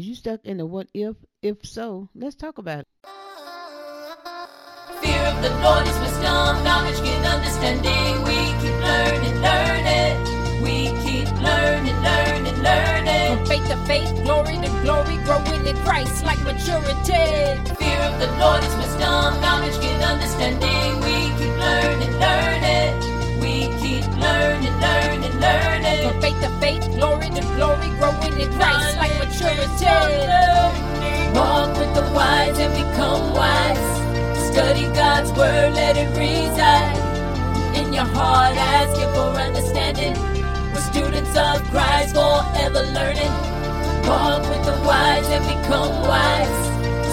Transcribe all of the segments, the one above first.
Is you stuck in the what if? If so, let's talk about it. Fear of the Lord is wisdom, knowledge, get understanding. We keep learning, learning. We keep learning, learning, learning. From faith to faith, glory to glory, growing in Christ like maturity. Fear of the Lord is wisdom, knowledge, get understanding. We keep learning, learning. We keep learning, learning, learning. From faith to faith, glory to glory, growing in Christ like maturity. Walk with the wise and become wise. Study God's word, let it reside in your heart. Ask Him for understanding. We're students of Christ, forever learning. Walk with the wise and become wise.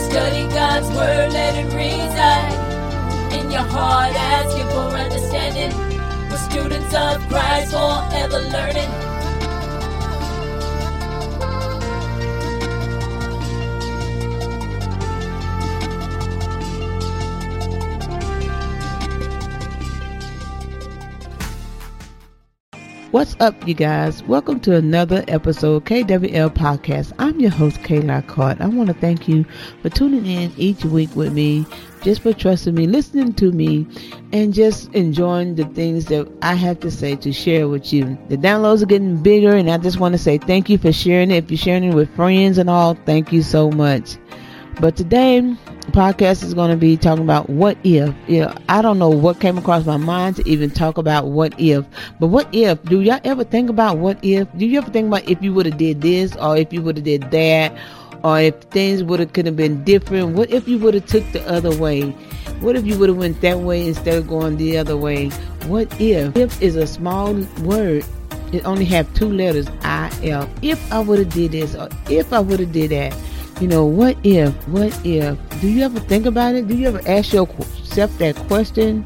Study God's word, let it reside in your heart. Ask Him for understanding. Students of Christ, forever learning. What's up, you guys? Welcome to another episode KWL Podcast. I'm your host, Kayla Clark. I want to thank you for tuning in each week with me, just for trusting me, listening to me, and just enjoying the things that I have to say to share with you. The downloads are getting bigger, and I just want to say thank you for sharing it. If you're sharing it with friends and all, thank you so much. But today, podcast is going to be talking about what if. You know, I don't know what came across my mind to even talk about what if. But what if? Do y'all ever think about what if? Do you ever think about if you would have did this or if you would have did that? Or if things would have could have been different? What if you would have took the other way? What if you would have went that way instead of going the other way? What if? If is a small word. It only have two letters, I F. If I would have did this or if I would have did that you know, what if, what if? Do you ever think about it? Do you ever ask yourself that question?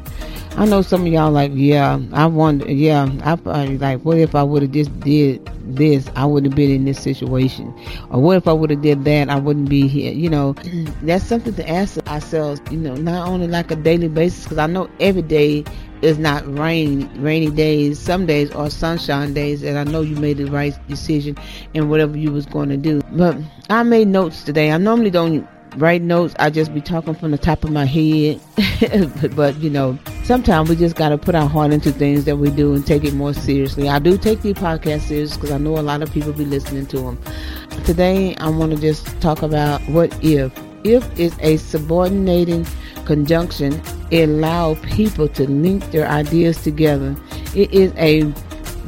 I know some of y'all like, yeah, I wonder, yeah, I probably like, what if I would have just did this? I wouldn't have been in this situation. Or what if I would have did that? I wouldn't be here. You know, that's something to ask ourselves, you know, not only like a daily basis, because I know every day is not rain, rainy days. Some days are sunshine days, and I know you made the right decision in whatever you was going to do. But I made notes today. I normally don't write notes. I just be talking from the top of my head. but, but, you know, sometimes we just got to put our heart into things that we do and take it more seriously. I do take these podcast serious because I know a lot of people be listening to them. Today, I want to just talk about what if. If is a subordinating conjunction. It allows people to link their ideas together. It is a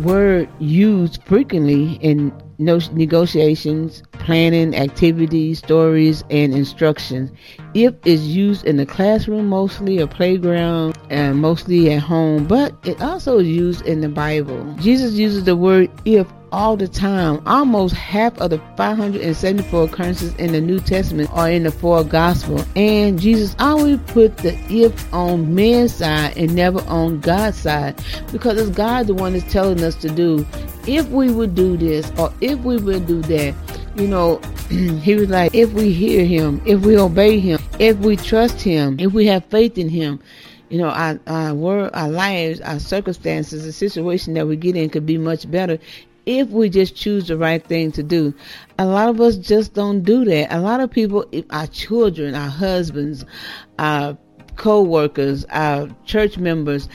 word used frequently in negotiations, planning, activities, stories, and instructions. If is used in the classroom mostly, a playground, and mostly at home, but it also is used in the Bible. Jesus uses the word if all the time. Almost half of the 574 occurrences in the New Testament are in the four Gospels. And Jesus always put the if on man's side and never on God's side because it's God the one that's telling us to do. If we would do this or if we would do that, you know, he was like, if we hear him, if we obey him, if we trust him, if we have faith in him, you know, our, our world, our lives, our circumstances, the situation that we get in could be much better if we just choose the right thing to do. A lot of us just don't do that. A lot of people, our children, our husbands, our co-workers, our church members,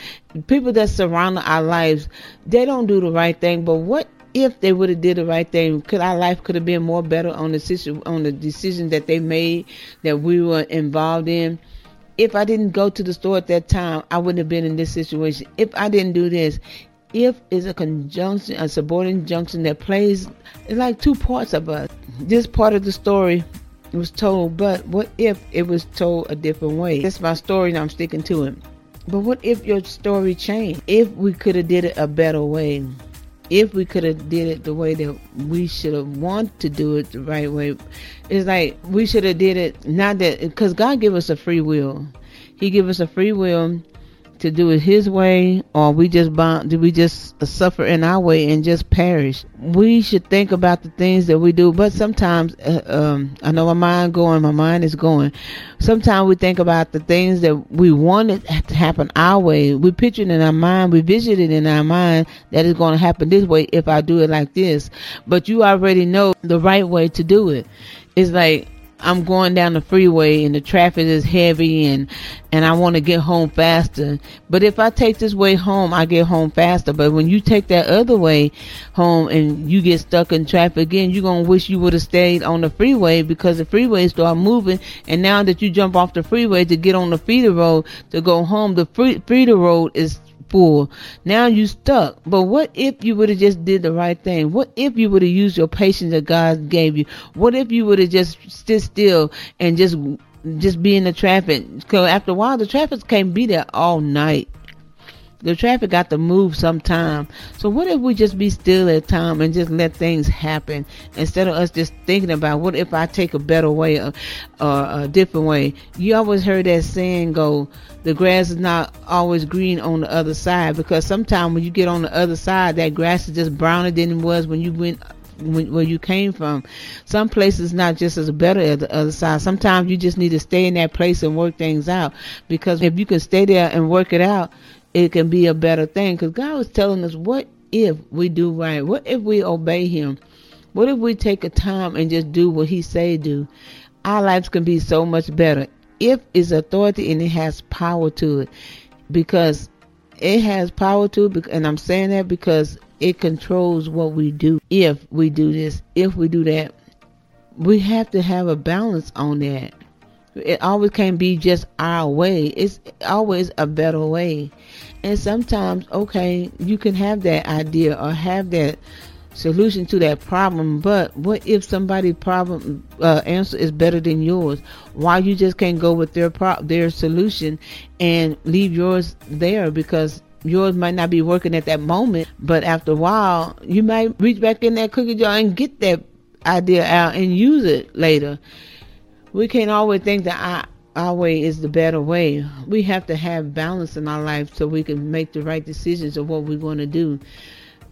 people that surround our lives, they don't do the right thing. But what if they would have did the right thing? Could our life could have been more better on the situation, on the decision that they made that we were involved in? If I didn't go to the store at that time, I wouldn't have been in this situation. If I didn't do this, if is a conjunction, a subordinate junction that plays like two parts of us. This part of the story was told, but what if it was told a different way? That's my story, and I'm sticking to it. But what if your story changed? If we could have did it a better way, if we could have did it the way that we should have wanted to do it the right way, it's like we should have did it not that because God gave us a free will. He gave us a free will to do it His way, or we just bond, do we just suffer in our way and just perish? We should think about the things that we do, but sometimes, uh, um, I know my mind going, my mind is going. Sometimes we think about the things that we want it to happen our way. We picture it in our mind, we vision it in our mind that it's going to happen this way if I do it like this. But you already know the right way to do it. It's like I'm going down the freeway and the traffic is heavy and and I want to get home faster. But if I take this way home, I get home faster. But when you take that other way home and you get stuck in traffic again, you're going to wish you would have stayed on the freeway because the freeway start moving. And now that you jump off the freeway to get on the feeder road to go home, the free, feeder road is full. Now you stuck. But what if you would have just did the right thing? What if you would have used your patience that God gave you? What if you would have just stood still and just just be in the traffic? Because after a while, the traffic can't be there all night. The traffic got to move sometime. So what if we just be still at time and just let things happen instead of us just thinking about what if I take a better way or, or a different way? You always heard that saying go, the grass is not always green on the other side because sometimes when you get on the other side, that grass is just browner than it was when you went when, where you came from. Some places not just as better as the other side. Sometimes you just need to stay in that place and work things out because if you can stay there and work it out, it can be a better thing. Because God was telling us, what if we do right? What if we obey Him? What if we take a time and just do what He say do? Our lives can be so much better if it's authority and it has power to it, because it has power to it. And I'm saying that because it controls what we do. If we do this, if we do that, we have to have a balance on that. It always can't be just our way. It's always a better way. And sometimes, okay, you can have that idea or have that solution to that problem. But what if somebody's problem uh, answer is better than yours? Why you just can't go with their pro- their solution and leave yours there because yours might not be working at that moment, but after a while, you might reach back in that cookie jar and get that idea out and use it later we can't always think that our, our way is the better way. We have to have balance in our life so we can make the right decisions of what we want to do.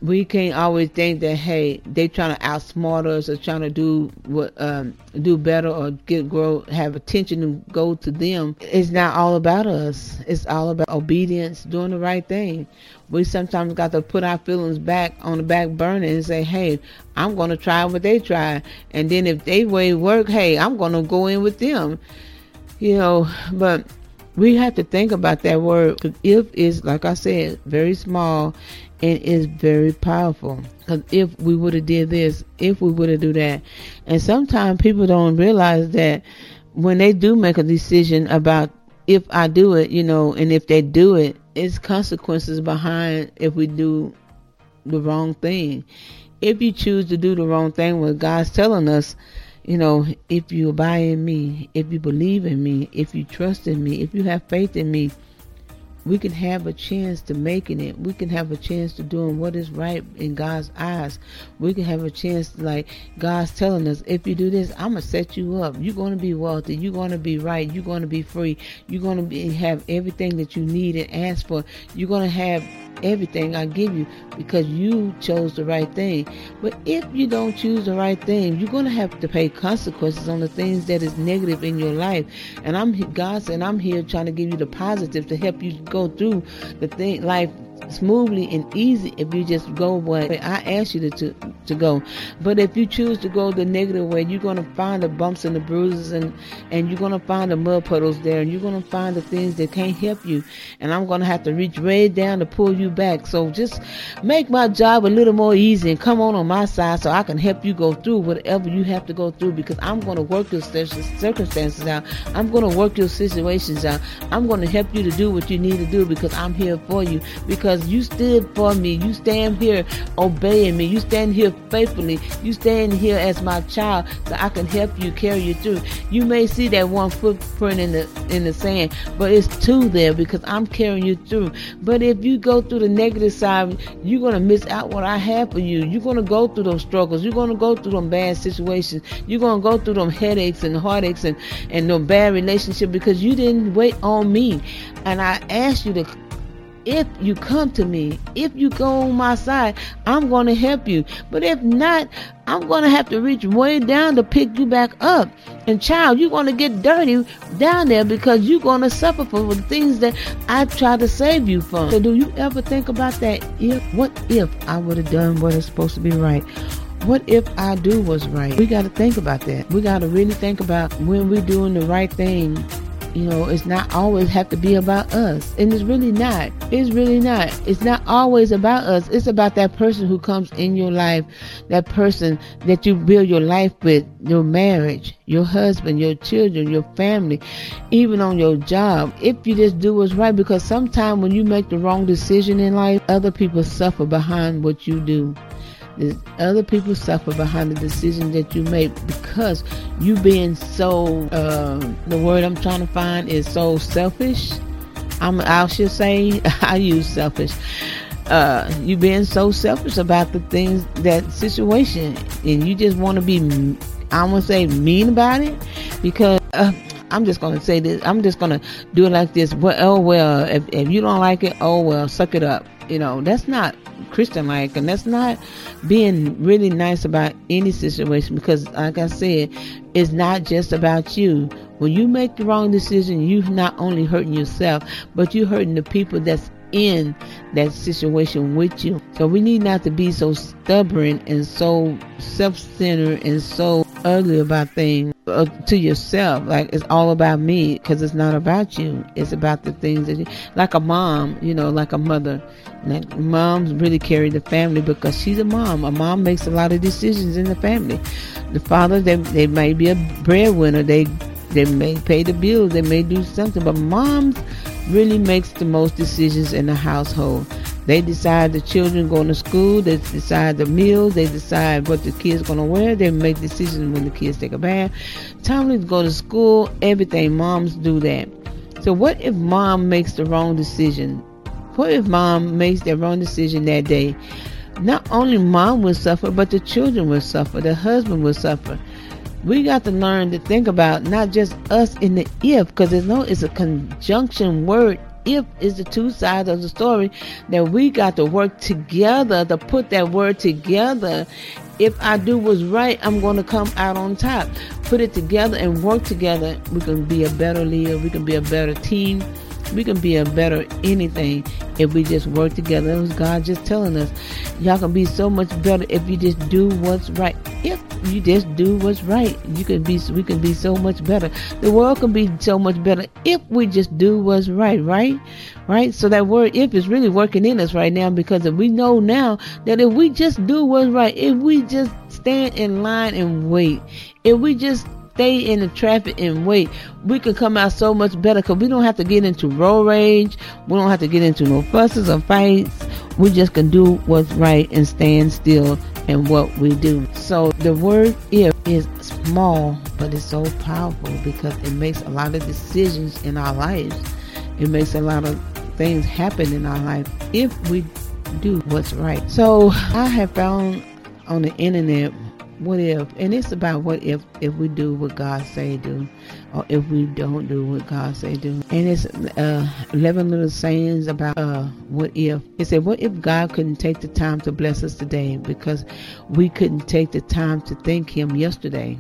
We can't always think that hey, they trying to outsmart us or trying to do what um, do better or get grow have attention and go to them. It's not all about us. It's all about obedience, doing the right thing. We sometimes got to put our feelings back on the back burner and say, hey, I'm going to try what they try. And then if they way work, hey, I'm going to go in with them. You know, but we have to think about that word. If is, like I said, very small and is very powerful. Because if we would have did this, if we would have do that, and sometimes people don't realize that when they do make a decision about if I do it, you know, and if they do it, it's consequences behind if we do the wrong thing if you choose to do the wrong thing, what God's telling us, you know, if you abide in me, if you believe in me, if you trust in me, if you have faith in me, we can have a chance to making it. We can have a chance to doing what is right in God's eyes. We can have a chance like God's telling us, if you do this, I'm gonna set you up. You're gonna be wealthy. You're gonna be right. You're gonna be free. You're gonna be have everything that you need and ask for. You're gonna have everything I give you because you chose the right thing. But if you don't choose the right thing, you're gonna have to pay consequences on the things that is negative in your life. And I'm God said I'm here trying to give you the positive to help you go through the thing life smoothly and easy if you just go where I ask you to, to, to go. But if you choose to go the negative way, you're going to find the bumps and the bruises and, and you're going to find the mud puddles there and you're going to find the things that can't help you. And I'm going to have to reach way down to pull you back. So just make my job a little more easy and come on on my side so I can help you go through whatever you have to go through because I'm going to work your circumstances out. I'm going to work your situations out. I'm going to help you to do what you need to do because I'm here for you because because you stood for me. You stand here obeying me. You stand here faithfully. You stand here as my child so I can help you carry you through. You may see that one footprint in the in the sand, but it's two there because I'm carrying you through. But if you go through the negative side, you're gonna miss out what I have for you. You're gonna go through those struggles. You're gonna go through them bad situations. You're gonna go through them headaches and heartaches and and no bad relationship because you didn't wait on me. And I asked you to if you come to me, if you go on my side, I'm going to help you. But if not, I'm going to have to reach way down to pick you back up. And child, you're going to get dirty down there because you're going to suffer for the things that I tried to save you from. So do you ever think about that? If what if I would have done what is supposed to be right? What if I do was right? We got to think about that. We got to really think about when we're doing the right thing you know, it's not always have to be about us. And it's really not. It's really not. It's not always about us. It's about that person who comes in your life, that person that you build your life with, your marriage, your husband, your children, your family, even on your job. If you just do what's right, because sometimes when you make the wrong decision in life, other people suffer behind what you do other people suffer behind the decision that you make because you being so uh, the word i'm trying to find is so selfish i'm i should say i use selfish uh, you being so selfish about the things that situation and you just want to be i want to say mean about it because uh, I'm just gonna say this. I'm just gonna do it like this. Well, oh well, if, if you don't like it, oh well, suck it up. You know, that's not Christian like, and that's not being really nice about any situation because, like I said, it's not just about you. When you make the wrong decision, you're not only hurting yourself, but you're hurting the people that's in that situation with you. So we need not to be so stubborn and so self-centered and so ugly about things uh, to yourself. Like it's all about me because it's not about you. It's about the things that you, like a mom, you know, like a mother. Like moms really carry the family because she's a mom. A mom makes a lot of decisions in the family. The father, they, they may be a breadwinner. They, they may pay the bills. They may do something, but moms really makes the most decisions in the household. They decide the children going to school. They decide the meals. They decide what the kids going to wear. They make decisions when the kids take a bath. Time to go to school. Everything. Moms do that. So what if mom makes the wrong decision? What if mom makes the wrong decision that day? Not only mom will suffer, but the children will suffer. The husband will suffer we got to learn to think about not just us in the if, because there's no, it's a conjunction word. If is the two sides of the story that we got to work together to put that word together. If I do what's right, I'm going to come out on top. Put it together and work together. We can be a better leader. We can be a better team we can be a better anything if we just work together. That was God just telling us. Y'all can be so much better if you just do what's right. If you just do what's right, you can be. We can be so much better. The world can be so much better if we just do what's right. Right, right. So that word "if" is really working in us right now because if we know now that if we just do what's right, if we just stand in line and wait, if we just stay in the traffic and wait, we can come out so much better because we don't have to get into road rage. We don't have to get into no fusses or fights. We just can do what's right and stand still in what we do. So the word if is small, but it's so powerful because it makes a lot of decisions in our lives. It makes a lot of things happen in our life if we do what's right. So I have found on the internet what if and it's about what if if we do what god say do or if we don't do what god say do. And it's uh 11 little sayings about uh what if. It said what if god couldn't take the time to bless us today because we couldn't take the time to thank him yesterday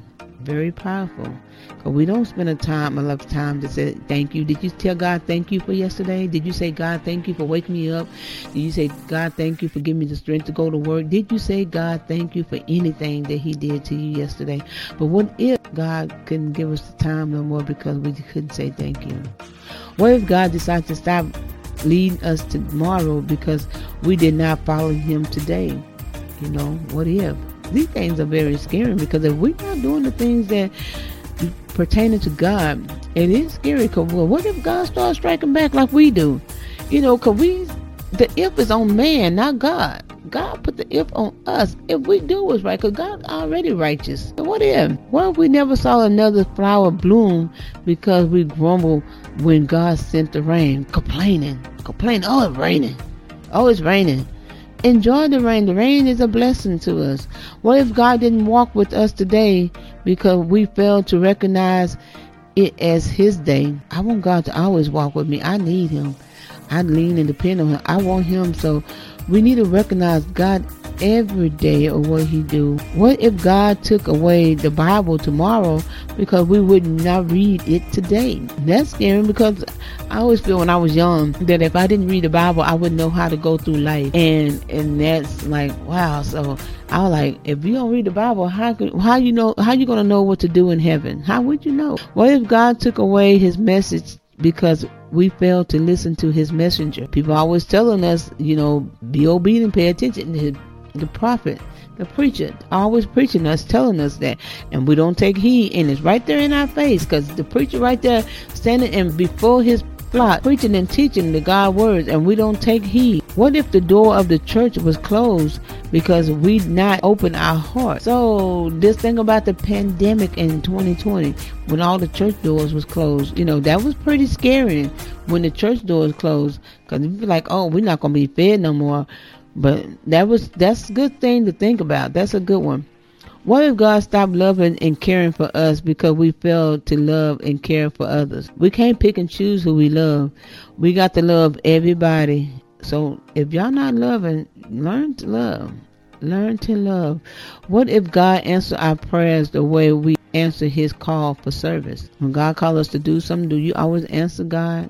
very powerful. Because we don't spend a time, a lot of time to say thank you. Did you tell God thank you for yesterday? Did you say God thank you for waking me up? Did you say God thank you for giving me the strength to go to work? Did you say God thank you for anything that He did to you yesterday? But what if God couldn't give us the time no more because we couldn't say thank you? What if God decided to stop leading us tomorrow because we did not follow Him today? You know, what if? These things are very scary because if we're not doing the things that pertaining to God, it is scary. Cause well, what if God starts striking back like we do? You know, cause we the if is on man, not God. God put the if on us if we do what's right, cause God already righteous. What if? What if we never saw another flower bloom because we grumble when God sent the rain, complaining, complaining, oh it's raining, oh it's raining. Enjoy the rain. The rain is a blessing to us. What if God didn't walk with us today because we failed to recognize it as His day? I want God to always walk with me. I need Him. I lean and depend on him. I want him. So we need to recognize God every day of what he do. What if God took away the Bible tomorrow because we would not read it today? That's scary because I always feel when I was young that if I didn't read the Bible, I wouldn't know how to go through life. And and that's like wow. So I was like, if you don't read the Bible, how how you know how you gonna know what to do in heaven? How would you know? What if God took away His message because we fail to listen to his messenger. People always telling us, you know, be obedient, pay attention. The, prophet, the preacher, always preaching us, telling us that, and we don't take heed, and it's right there in our face because the preacher right there standing and before his flock, preaching and teaching the God words, and we don't take heed. What if the door of the church was closed because we not open our heart? So this thing about the pandemic in 2020, when all the church doors was closed, you know, that was pretty scary when the church doors closed because like, oh, we're not gonna be fed no more. But that was that's a good thing to think about. That's a good one. What if God stopped loving and caring for us because we failed to love and care for others? We can't pick and choose who we love. We got to love everybody. So if y'all not loving, learn to love. Learn to love. What if God answered our prayers the way we answer his call for service? When God calls us to do something, do you always answer God?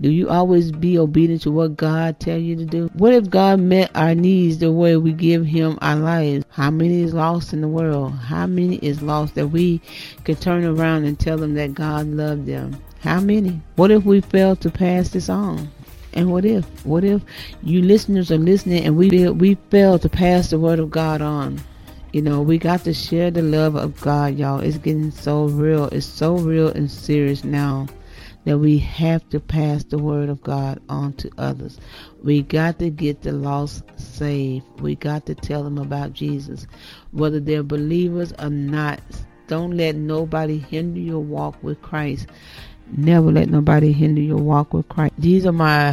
Do you always be obedient to what God tell you to do? What if God met our needs the way we give him our lives? How many is lost in the world? How many is lost that we can turn around and tell them that God loved them? How many? What if we fail to pass this on? And what if? What if you listeners are listening and we we fail to pass the word of God on? You know, we got to share the love of God, y'all. It's getting so real. It's so real and serious now that we have to pass the word of God on to others. We got to get the lost saved. We got to tell them about Jesus. Whether they're believers or not, don't let nobody hinder your walk with Christ. Never let nobody hinder your walk with Christ. These are my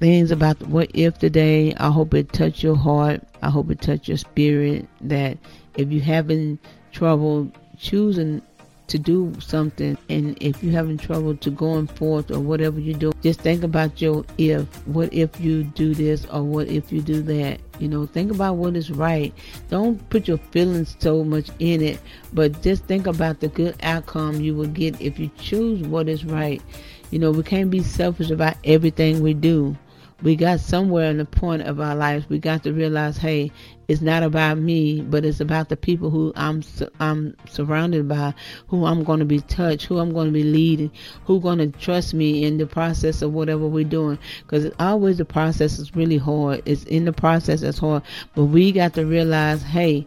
things about what if today. I hope it touched your heart. I hope it touched your spirit that if you're having trouble choosing to do something and if you're having trouble to going forth or whatever you do just think about your if. What if you do this or what if you do that? You know think about what is right. Don't put your feelings so much in it but just think about the good outcome you will get if you choose what is right. You know we can't be selfish about everything we do we got somewhere in the point of our lives we got to realize hey it's not about me but it's about the people who i'm i'm surrounded by who i'm going to be touched who i'm going to be leading who going to trust me in the process of whatever we're doing. Because always the process is really hard. It's in the process that's hard. But we got to realize hey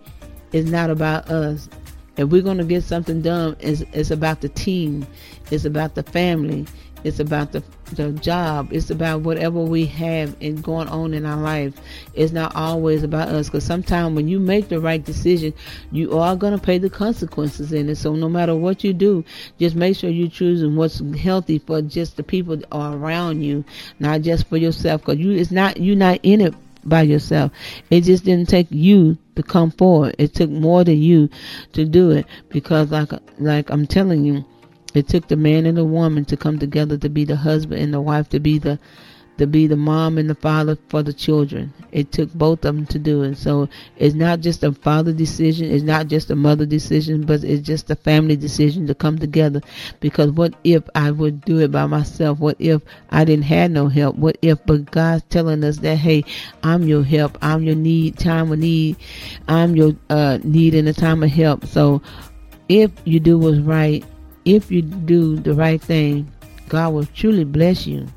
it's not about us. If we're going to get something done it's, it's about the team. It's about the family it's about the, the job. It's about whatever we have and going on in our life. It's not always about us because sometimes when you make the right decision, you are going to pay the consequences in it. So no matter what you do, just make sure you're choosing what's healthy for just the people that are around you, not just for yourself. Because you, it's not you're not in it by yourself. It just didn't take you to come forward. It took more than you to do it because like like I'm telling you it took the man and the woman to come together to be the husband and the wife to be the to be the mom and the father for the children. It took both of them to do it. So it's not just a father decision, it's not just a mother decision, but it's just a family decision to come together. Because what if I would do it by myself? What if I didn't have no help? What if but God's telling us that hey, I'm your help, I'm your need, time of need, I'm your uh, need in a time of help. So if you do what's right if you do the right thing, God will truly bless you.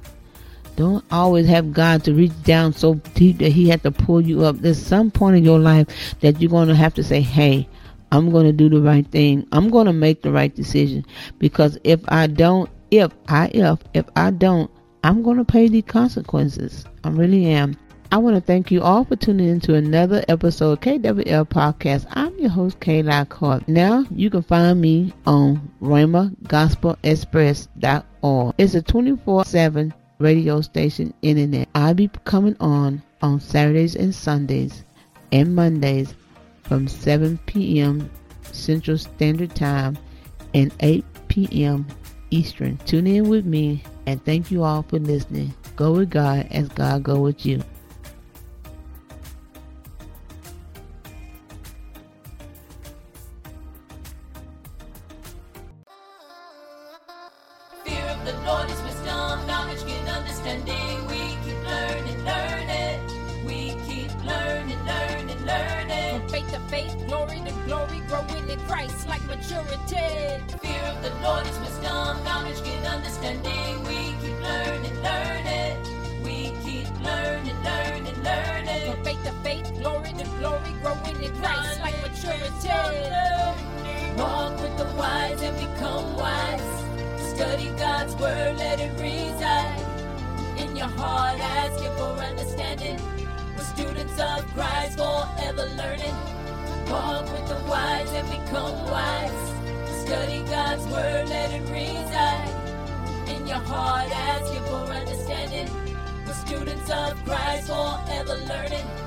Don't always have God to reach down so deep that He had to pull you up. There's some point in your life that you're going to have to say, hey, I'm going to do the right thing. I'm going to make the right decision. Because if I don't, if I, if, if I don't, I'm going to pay the consequences. I really am. I want to thank you all for tuning in to another episode of KWL Podcast. I'm your host, Kayla Clark. Now you can find me on RhemaGospelExpress.org. It's a 24-7 radio station internet. I'll be coming on on Saturdays and Sundays and Mondays from 7 p.m. Central Standard Time and 8 p.m. Eastern. Tune in with me And thank you all for listening. Go with God as God go with you. Word, let it reside in your heart. Ask Him for understanding. We're students of Christ, forever learning. Walk with the wise and become wise. Study God's word, let it reside in your heart. Ask Him for understanding. We're students of Christ, forever learning.